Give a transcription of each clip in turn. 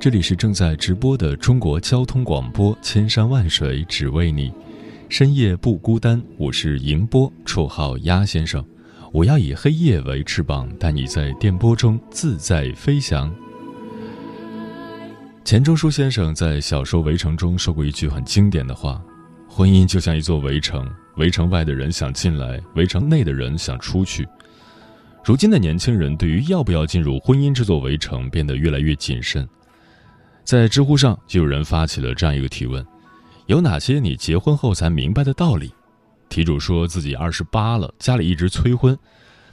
这里是正在直播的中国交通广播，千山万水只为你，深夜不孤单。我是迎波，绰号鸭先生。我要以黑夜为翅膀，带你在电波中自在飞翔。钱钟书先生在小说《围城》中说过一句很经典的话：“婚姻就像一座围城，围城外的人想进来，围城内的人想出去。”如今的年轻人对于要不要进入婚姻这座围城变得越来越谨慎。在知乎上就有人发起了这样一个提问：有哪些你结婚后才明白的道理？题主说自己二十八了，家里一直催婚，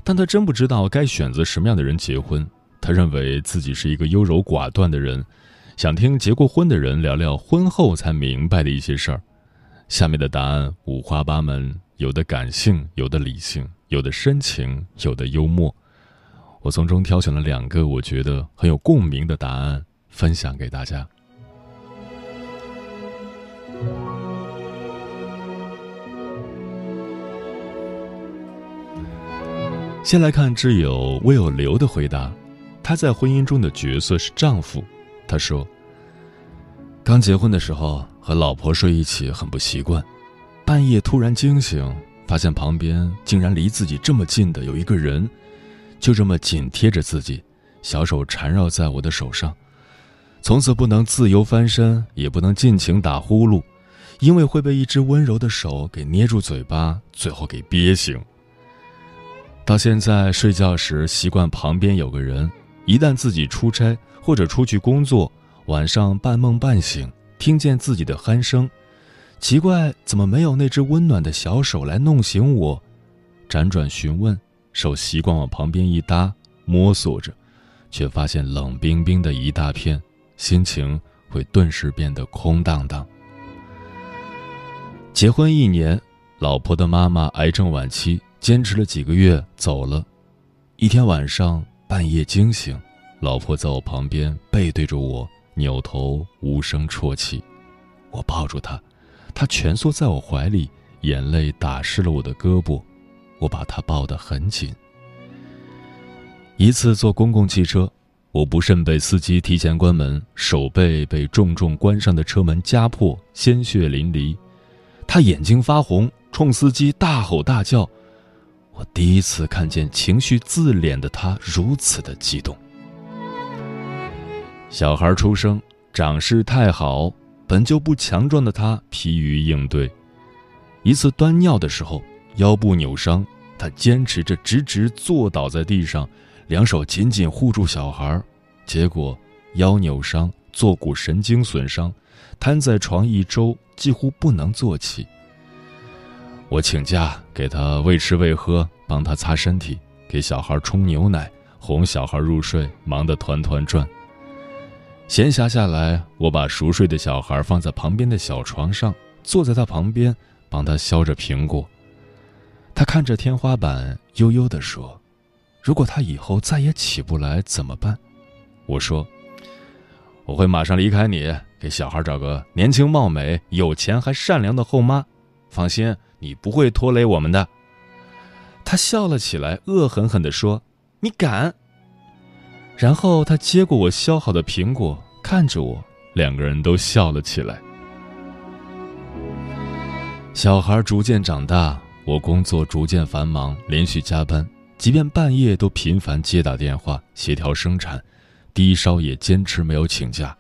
但他真不知道该选择什么样的人结婚。他认为自己是一个优柔寡断的人，想听结过婚的人聊聊婚后才明白的一些事儿。下面的答案五花八门，有的感性，有的理性。有的深情，有的幽默，我从中挑选了两个我觉得很有共鸣的答案，分享给大家。先来看挚友魏有刘的回答，他在婚姻中的角色是丈夫。他说：“刚结婚的时候和老婆睡一起很不习惯，半夜突然惊醒。”发现旁边竟然离自己这么近的有一个人，就这么紧贴着自己，小手缠绕在我的手上，从此不能自由翻身，也不能尽情打呼噜，因为会被一只温柔的手给捏住嘴巴，最后给憋醒。到现在睡觉时习惯旁边有个人，一旦自己出差或者出去工作，晚上半梦半醒，听见自己的鼾声。奇怪，怎么没有那只温暖的小手来弄醒我？辗转询问，手习惯往旁边一搭，摸索着，却发现冷冰冰的一大片，心情会顿时变得空荡荡。结婚一年，老婆的妈妈癌症晚期，坚持了几个月走了。一天晚上半夜惊醒，老婆在我旁边背对着我，扭头无声啜泣，我抱住她。她蜷缩在我怀里，眼泪打湿了我的胳膊，我把她抱得很紧。一次坐公共汽车，我不慎被司机提前关门，手背被重重关上的车门夹破，鲜血淋漓。他眼睛发红，冲司机大吼大叫。我第一次看见情绪自怜的他如此的激动。小孩出生，长势太好。本就不强壮的他疲于应对，一次端尿的时候腰部扭伤，他坚持着直直坐倒在地上，两手紧紧护住小孩，结果腰扭伤，坐骨神经损伤，瘫在床一周几乎不能坐起。我请假给他喂吃喂喝，帮他擦身体，给小孩冲牛奶，哄小孩入睡，忙得团团转。闲暇下来，我把熟睡的小孩放在旁边的小床上，坐在他旁边，帮他削着苹果。他看着天花板，悠悠地说：“如果他以后再也起不来怎么办？”我说：“我会马上离开你，给小孩找个年轻貌美、有钱还善良的后妈。放心，你不会拖累我们的。”他笑了起来，恶狠狠地说：“你敢！”然后他接过我削好的苹果，看着我，两个人都笑了起来。小孩逐渐长大，我工作逐渐繁忙，连续加班，即便半夜都频繁接打电话协调生产，低烧也坚持没有请假。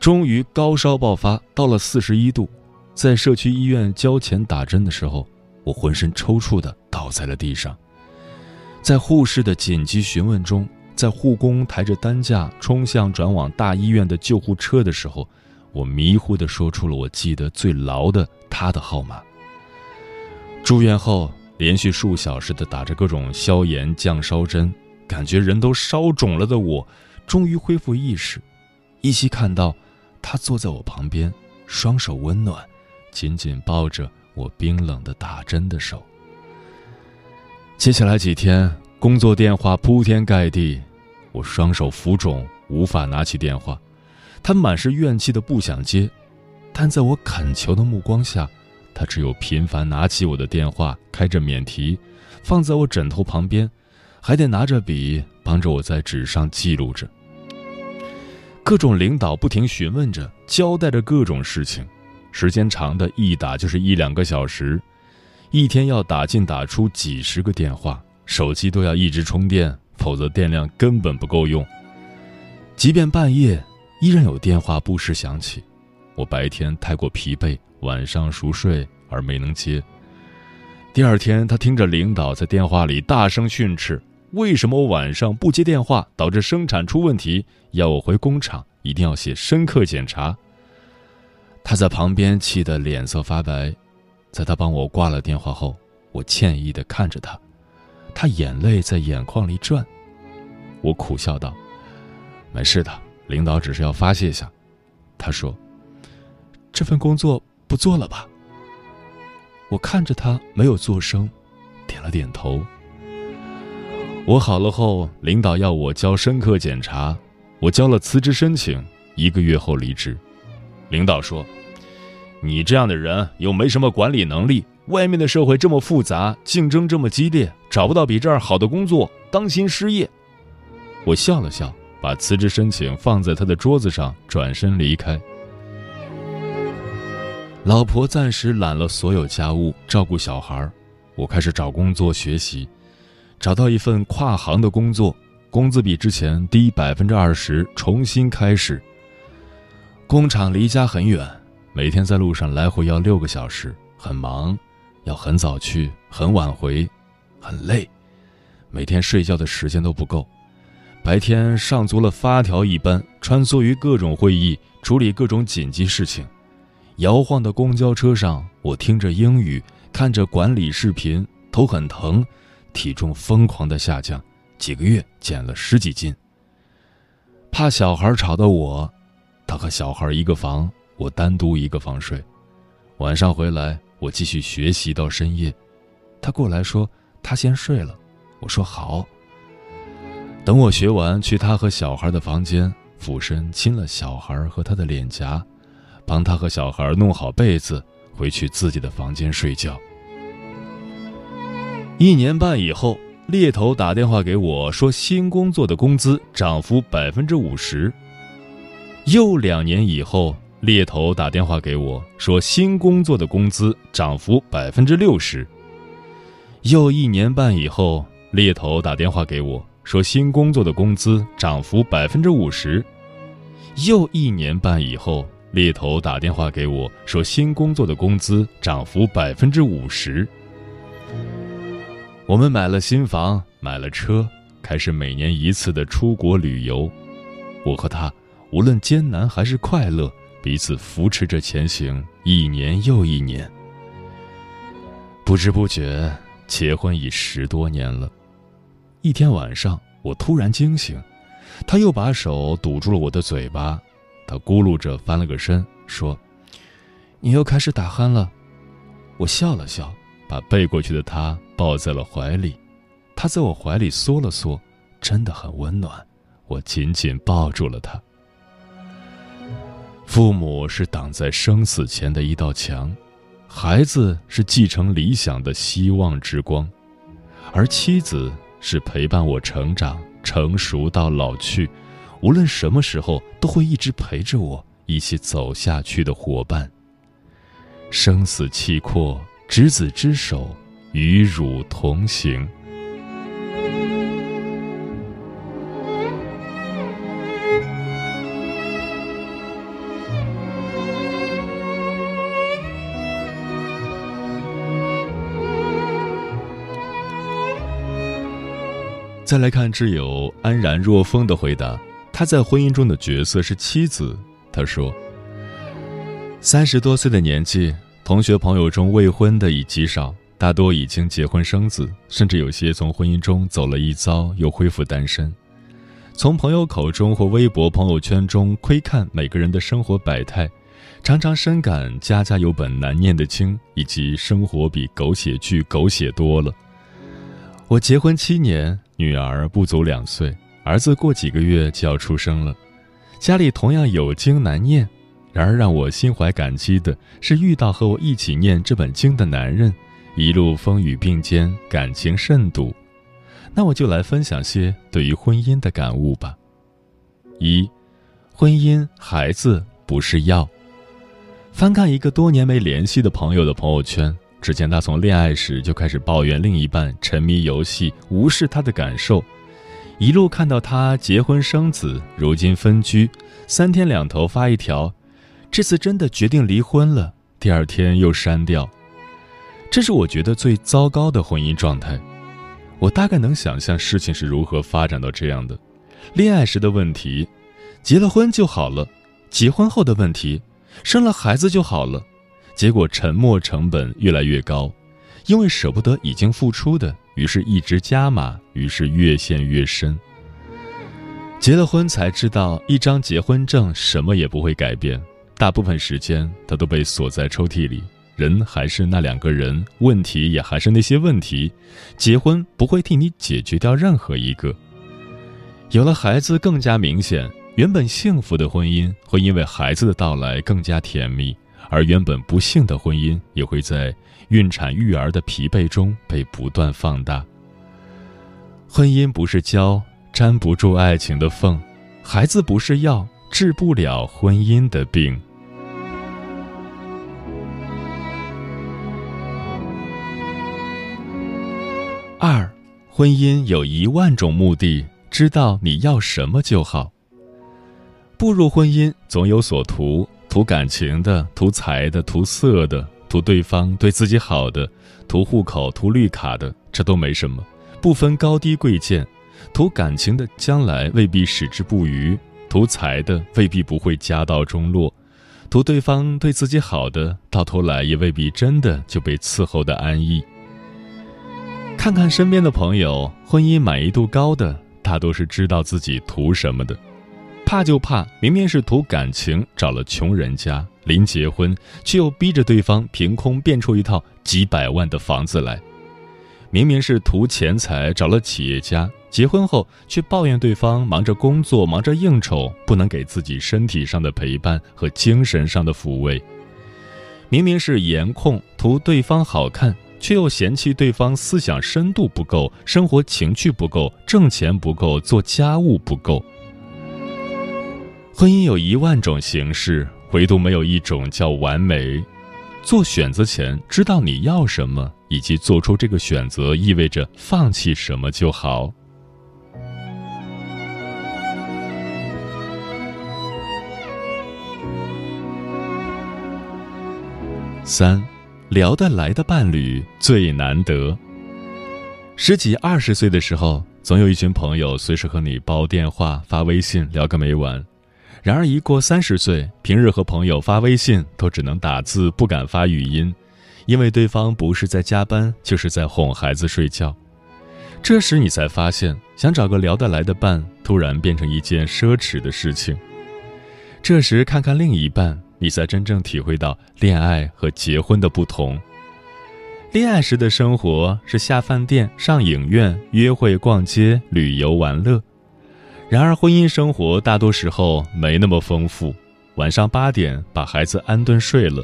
终于高烧爆发，到了四十一度，在社区医院交钱打针的时候，我浑身抽搐的倒在了地上，在护士的紧急询问中。在护工抬着担架冲向转往大医院的救护车的时候，我迷糊地说出了我记得最牢的他的号码。住院后，连续数小时的打着各种消炎降烧针，感觉人都烧肿了的我，终于恢复意识。依稀看到他坐在我旁边，双手温暖，紧紧抱着我冰冷的打针的手。接下来几天，工作电话铺天盖地，我双手浮肿，无法拿起电话。他满是怨气的不想接，但在我恳求的目光下，他只有频繁拿起我的电话，开着免提，放在我枕头旁边，还得拿着笔帮着我在纸上记录着。各种领导不停询问着，交代着各种事情，时间长的一打就是一两个小时，一天要打进打出几十个电话，手机都要一直充电，否则电量根本不够用。即便半夜。依然有电话不时响起，我白天太过疲惫，晚上熟睡而没能接。第二天，他听着领导在电话里大声训斥：“为什么我晚上不接电话，导致生产出问题？要我回工厂，一定要写深刻检查。”他在旁边气得脸色发白。在他帮我挂了电话后，我歉意地看着他，他眼泪在眼眶里转。我苦笑道：“没事的。”领导只是要发泄一下，他说：“这份工作不做了吧？”我看着他没有做声，点了点头。我好了后，领导要我交深刻检查，我交了辞职申请，一个月后离职。领导说：“你这样的人又没什么管理能力，外面的社会这么复杂，竞争这么激烈，找不到比这儿好的工作，当心失业。”我笑了笑。把辞职申请放在他的桌子上，转身离开。老婆暂时揽了所有家务，照顾小孩我开始找工作学习，找到一份跨行的工作，工资比之前低百分之二十，重新开始。工厂离家很远，每天在路上来回要六个小时，很忙，要很早去，很晚回，很累，每天睡觉的时间都不够。白天上足了发条一般，穿梭于各种会议，处理各种紧急事情。摇晃的公交车上，我听着英语，看着管理视频，头很疼，体重疯狂的下降，几个月减了十几斤。怕小孩吵到我，他和小孩一个房，我单独一个房睡。晚上回来，我继续学习到深夜。他过来说他先睡了，我说好。等我学完，去他和小孩的房间，俯身亲了小孩和他的脸颊，帮他和小孩弄好被子，回去自己的房间睡觉。一年半以后，猎头打电话给我说，新工作的工资涨幅百分之五十。又两年以后，猎头打电话给我说，新工作的工资涨幅百分之六十。又一年半以后，猎头打电话给我。说新工作的工资涨幅百分之五十，又一年半以后，猎头打电话给我说新工作的工资涨幅百分之五十。我们买了新房，买了车，开始每年一次的出国旅游。我和他无论艰难还是快乐，彼此扶持着前行，一年又一年。不知不觉，结婚已十多年了。一天晚上，我突然惊醒，他又把手堵住了我的嘴巴。他咕噜着翻了个身，说：“你又开始打鼾了。”我笑了笑，把背过去的他抱在了怀里。他在我怀里缩了缩，真的很温暖。我紧紧抱住了他。父母是挡在生死前的一道墙，孩子是继承理想的希望之光，而妻子。是陪伴我成长、成熟到老去，无论什么时候都会一直陪着我一起走下去的伙伴。生死契阔，执子之手，与汝同行。再来看挚友安然若风的回答，他在婚姻中的角色是妻子。他说：“三十多岁的年纪，同学朋友中未婚的已极少，大多已经结婚生子，甚至有些从婚姻中走了一遭又恢复单身。从朋友口中或微博朋友圈中窥看每个人的生活百态，常常深感家家有本难念的经，以及生活比狗血剧狗血多了。我结婚七年，女儿不足两岁，儿子过几个月就要出生了，家里同样有经难念。然而让我心怀感激的是，遇到和我一起念这本经的男人，一路风雨并肩，感情甚笃。那我就来分享些对于婚姻的感悟吧。一，婚姻孩子不是药。翻看一个多年没联系的朋友的朋友圈，只见他从恋爱时就开始抱怨另一半沉迷游戏，无视他的感受，一路看到他结婚生子，如今分居，三天两头发一条，这次真的决定离婚了，第二天又删掉。这是我觉得最糟糕的婚姻状态。我大概能想象事情是如何发展到这样的：恋爱时的问题，结了婚就好了；结婚后的问题，生了孩子就好了。结果沉默成本越来越高，因为舍不得已经付出的，于是一直加码，于是越陷越深。结了婚才知道，一张结婚证什么也不会改变，大部分时间它都被锁在抽屉里。人还是那两个人，问题也还是那些问题，结婚不会替你解决掉任何一个。有了孩子更加明显，原本幸福的婚姻会因为孩子的到来更加甜蜜，而原本不幸的婚姻也会在孕产育儿的疲惫中被不断放大。婚姻不是胶，粘不住爱情的缝；孩子不是药，治不了婚姻的病。二，婚姻有一万种目的，知道你要什么就好。步入婚姻，总有所图：图感情的，图财的，图色的，图对方对自己好的，图户口、图绿卡的，这都没什么，不分高低贵贱。图感情的，将来未必矢志不渝；图财的，未必不会家道中落；图对方对自己好的，到头来也未必真的就被伺候的安逸。看看身边的朋友，婚姻满意度高的大多是知道自己图什么的。怕就怕明明是图感情，找了穷人家，临结婚却又逼着对方凭空变出一套几百万的房子来；明明是图钱财，找了企业家，结婚后却抱怨对方忙着工作、忙着应酬，不能给自己身体上的陪伴和精神上的抚慰；明明是颜控，图对方好看。却又嫌弃对方思想深度不够，生活情趣不够，挣钱不够，做家务不够。婚姻有一万种形式，唯独没有一种叫完美。做选择前知道你要什么，以及做出这个选择意味着放弃什么就好。三。聊得来的伴侣最难得。十几二十岁的时候，总有一群朋友随时和你煲电话、发微信聊个没完。然而一过三十岁，平日和朋友发微信都只能打字，不敢发语音，因为对方不是在加班，就是在哄孩子睡觉。这时你才发现，想找个聊得来的伴，突然变成一件奢侈的事情。这时看看另一半。你才真正体会到恋爱和结婚的不同。恋爱时的生活是下饭店、上影院、约会、逛街、旅游、玩乐，然而婚姻生活大多时候没那么丰富。晚上八点把孩子安顿睡了，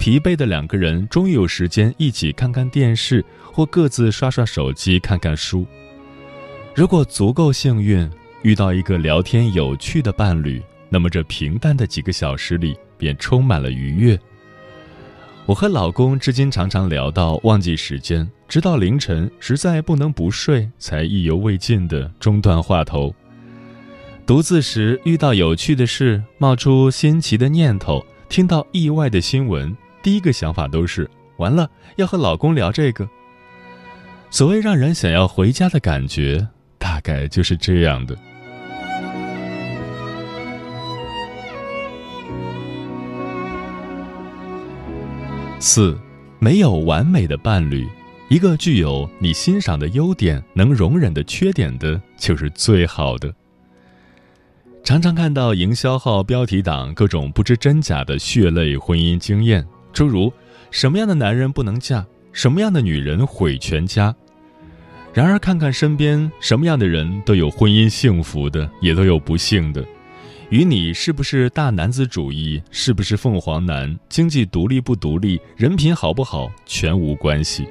疲惫的两个人终于有时间一起看看电视，或各自刷刷手机、看看书。如果足够幸运，遇到一个聊天有趣的伴侣，那么这平淡的几个小时里。便充满了愉悦。我和老公至今常常聊到忘记时间，直到凌晨实在不能不睡，才意犹未尽的中断话头。独自时遇到有趣的事，冒出新奇的念头，听到意外的新闻，第一个想法都是完了，要和老公聊这个。所谓让人想要回家的感觉，大概就是这样的。四，没有完美的伴侣，一个具有你欣赏的优点、能容忍的缺点的，就是最好的。常常看到营销号标题党各种不知真假的血泪婚姻经验，诸如什么样的男人不能嫁，什么样的女人毁全家。然而，看看身边什么样的人都有婚姻幸福的，也都有不幸的，与你是不是大男子主义，是不是凤凰男，经济独立不独立，人品好不好，全无关系。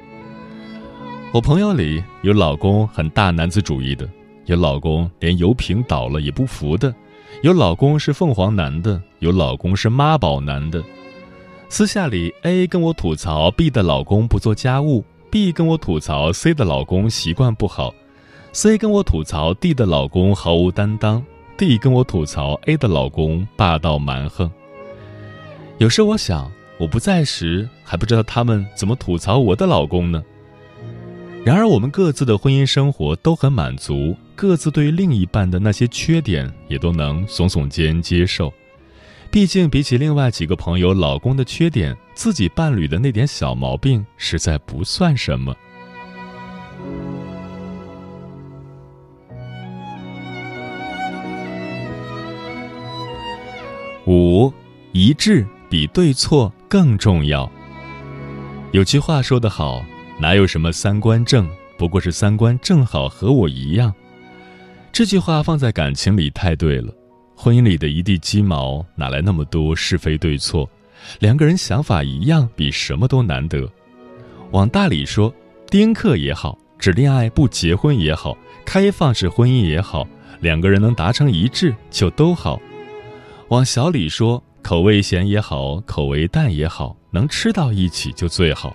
我朋友里有老公很大男子主义的，有老公连油瓶倒了也不扶的。有老公是凤凰男的，有老公是妈宝男的。私下里，A 跟我吐槽 B 的老公不做家务，B 跟我吐槽 C 的老公习惯不好，C 跟我吐槽 D 的老公毫无担当，D 跟我吐槽 A 的老公霸道蛮横。有时我想，我不在时还不知道他们怎么吐槽我的老公呢。然而，我们各自的婚姻生活都很满足。各自对另一半的那些缺点也都能耸耸肩接受，毕竟比起另外几个朋友老公的缺点，自己伴侣的那点小毛病实在不算什么。五，一致比对错更重要。有句话说得好，哪有什么三观正，不过是三观正好和我一样。这句话放在感情里太对了，婚姻里的一地鸡毛哪来那么多是非对错？两个人想法一样，比什么都难得。往大里说，丁克也好，只恋爱不结婚也好，开放式婚姻也好，两个人能达成一致就都好。往小里说，口味咸也好，口味淡也好，能吃到一起就最好。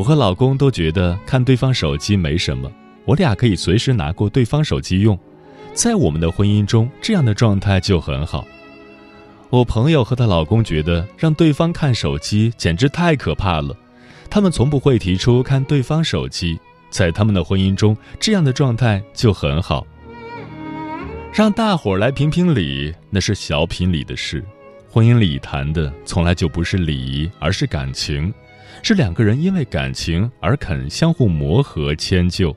我和老公都觉得看对方手机没什么。我俩可以随时拿过对方手机用，在我们的婚姻中，这样的状态就很好。我朋友和她老公觉得让对方看手机简直太可怕了，他们从不会提出看对方手机，在他们的婚姻中，这样的状态就很好。让大伙儿来评评理，那是小品里的事。婚姻里谈的从来就不是礼仪，而是感情，是两个人因为感情而肯相互磨合迁就。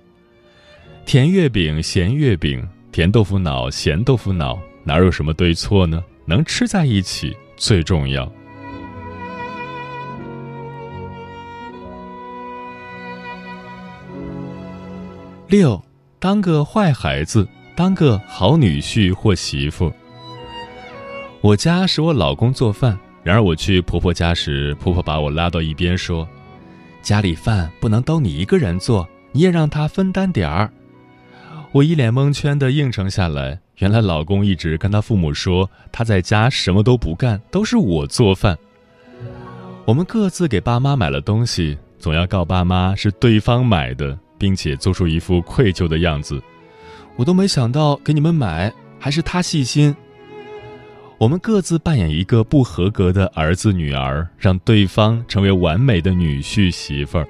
甜月饼、咸月饼，甜豆腐脑、咸豆腐脑，哪有什么对错呢？能吃在一起最重要。六，当个坏孩子，当个好女婿或媳妇。我家是我老公做饭，然而我去婆婆家时，婆婆把我拉到一边说：“家里饭不能都你一个人做，你也让他分担点儿。”我一脸蒙圈的应承下来。原来老公一直跟他父母说，他在家什么都不干，都是我做饭。我们各自给爸妈买了东西，总要告爸妈是对方买的，并且做出一副愧疚的样子。我都没想到给你们买，还是他细心。我们各自扮演一个不合格的儿子女儿，让对方成为完美的女婿媳妇儿。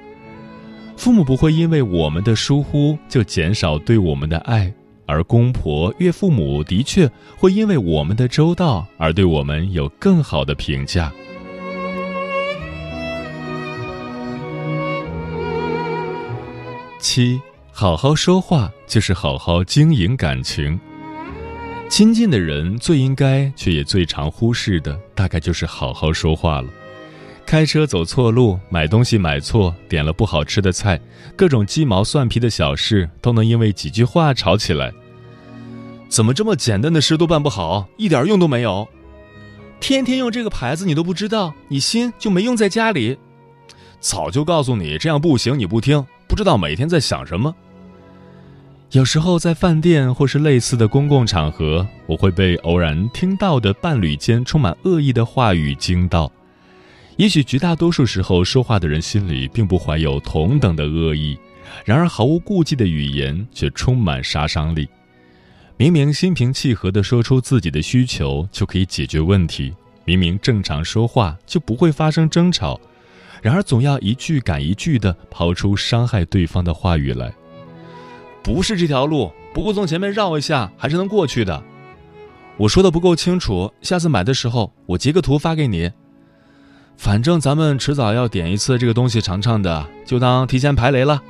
父母不会因为我们的疏忽就减少对我们的爱，而公婆、岳父母的确会因为我们的周到而对我们有更好的评价。七，好好说话就是好好经营感情。亲近的人最应该却也最常忽视的，大概就是好好说话了。开车走错路，买东西买错，点了不好吃的菜，各种鸡毛蒜皮的小事都能因为几句话吵起来。怎么这么简单的事都办不好，一点用都没有？天天用这个牌子你都不知道，你心就没用在家里？早就告诉你这样不行，你不听，不知道每天在想什么。有时候在饭店或是类似的公共场合，我会被偶然听到的伴侣间充满恶意的话语惊到。也许绝大多数时候说话的人心里并不怀有同等的恶意，然而毫无顾忌的语言却充满杀伤力。明明心平气和地说出自己的需求就可以解决问题，明明正常说话就不会发生争吵，然而总要一句赶一句地抛出伤害对方的话语来。不是这条路，不过从前面绕一下还是能过去的。我说的不够清楚，下次买的时候我截个图发给你。反正咱们迟早要点一次这个东西尝尝的，就当提前排雷了。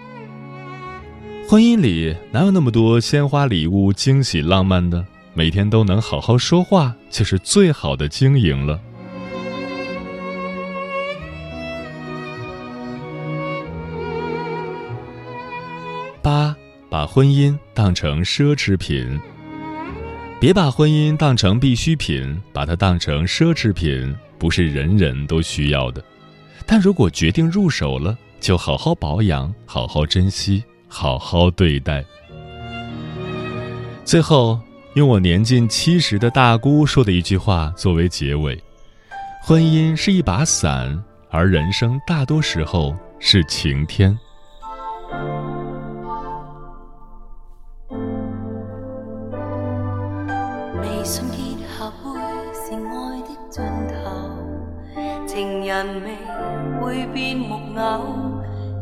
婚姻里哪有那么多鲜花礼物、惊喜浪漫的？每天都能好好说话，就是最好的经营了。八，把婚姻当成奢侈品。别把婚姻当成必需品，把它当成奢侈品，不是人人都需要的。但如果决定入手了，就好好保养，好好珍惜，好好对待。最后，用我年近七十的大姑说的一句话作为结尾：婚姻是一把伞，而人生大多时候是晴天。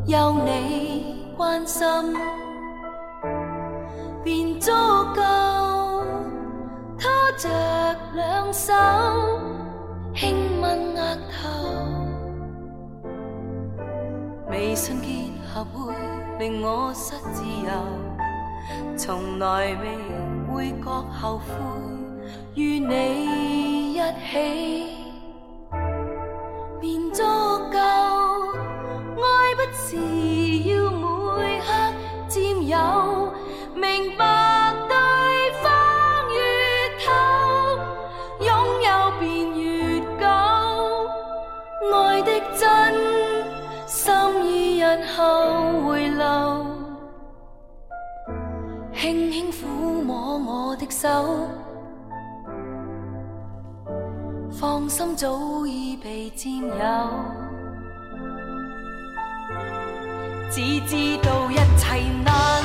有你关心，便足够。拖着两手，轻吻额头。微信结合会令我失自由，从来未会觉后悔，与你一起，轻轻抚摸我的手，放心早已被占有。只知道一切难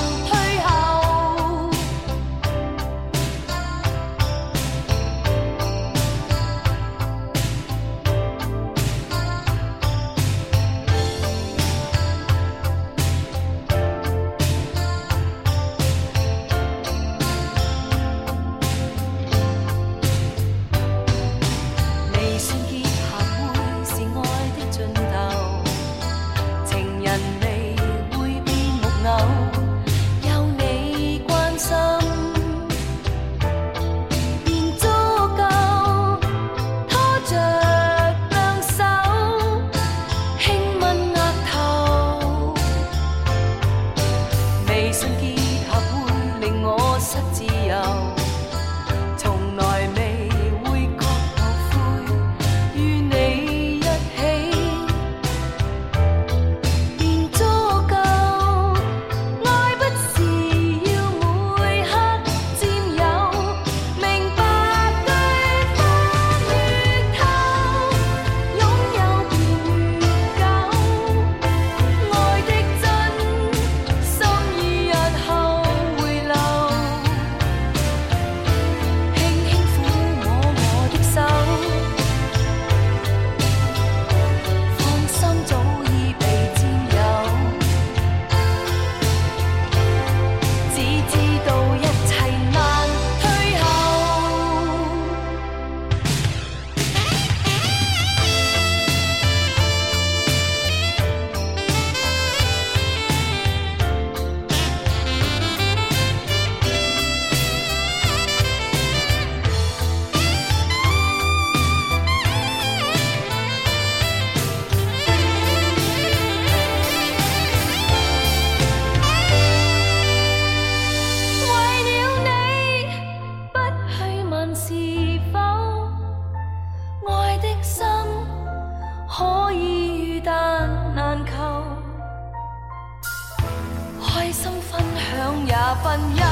心分享也分一。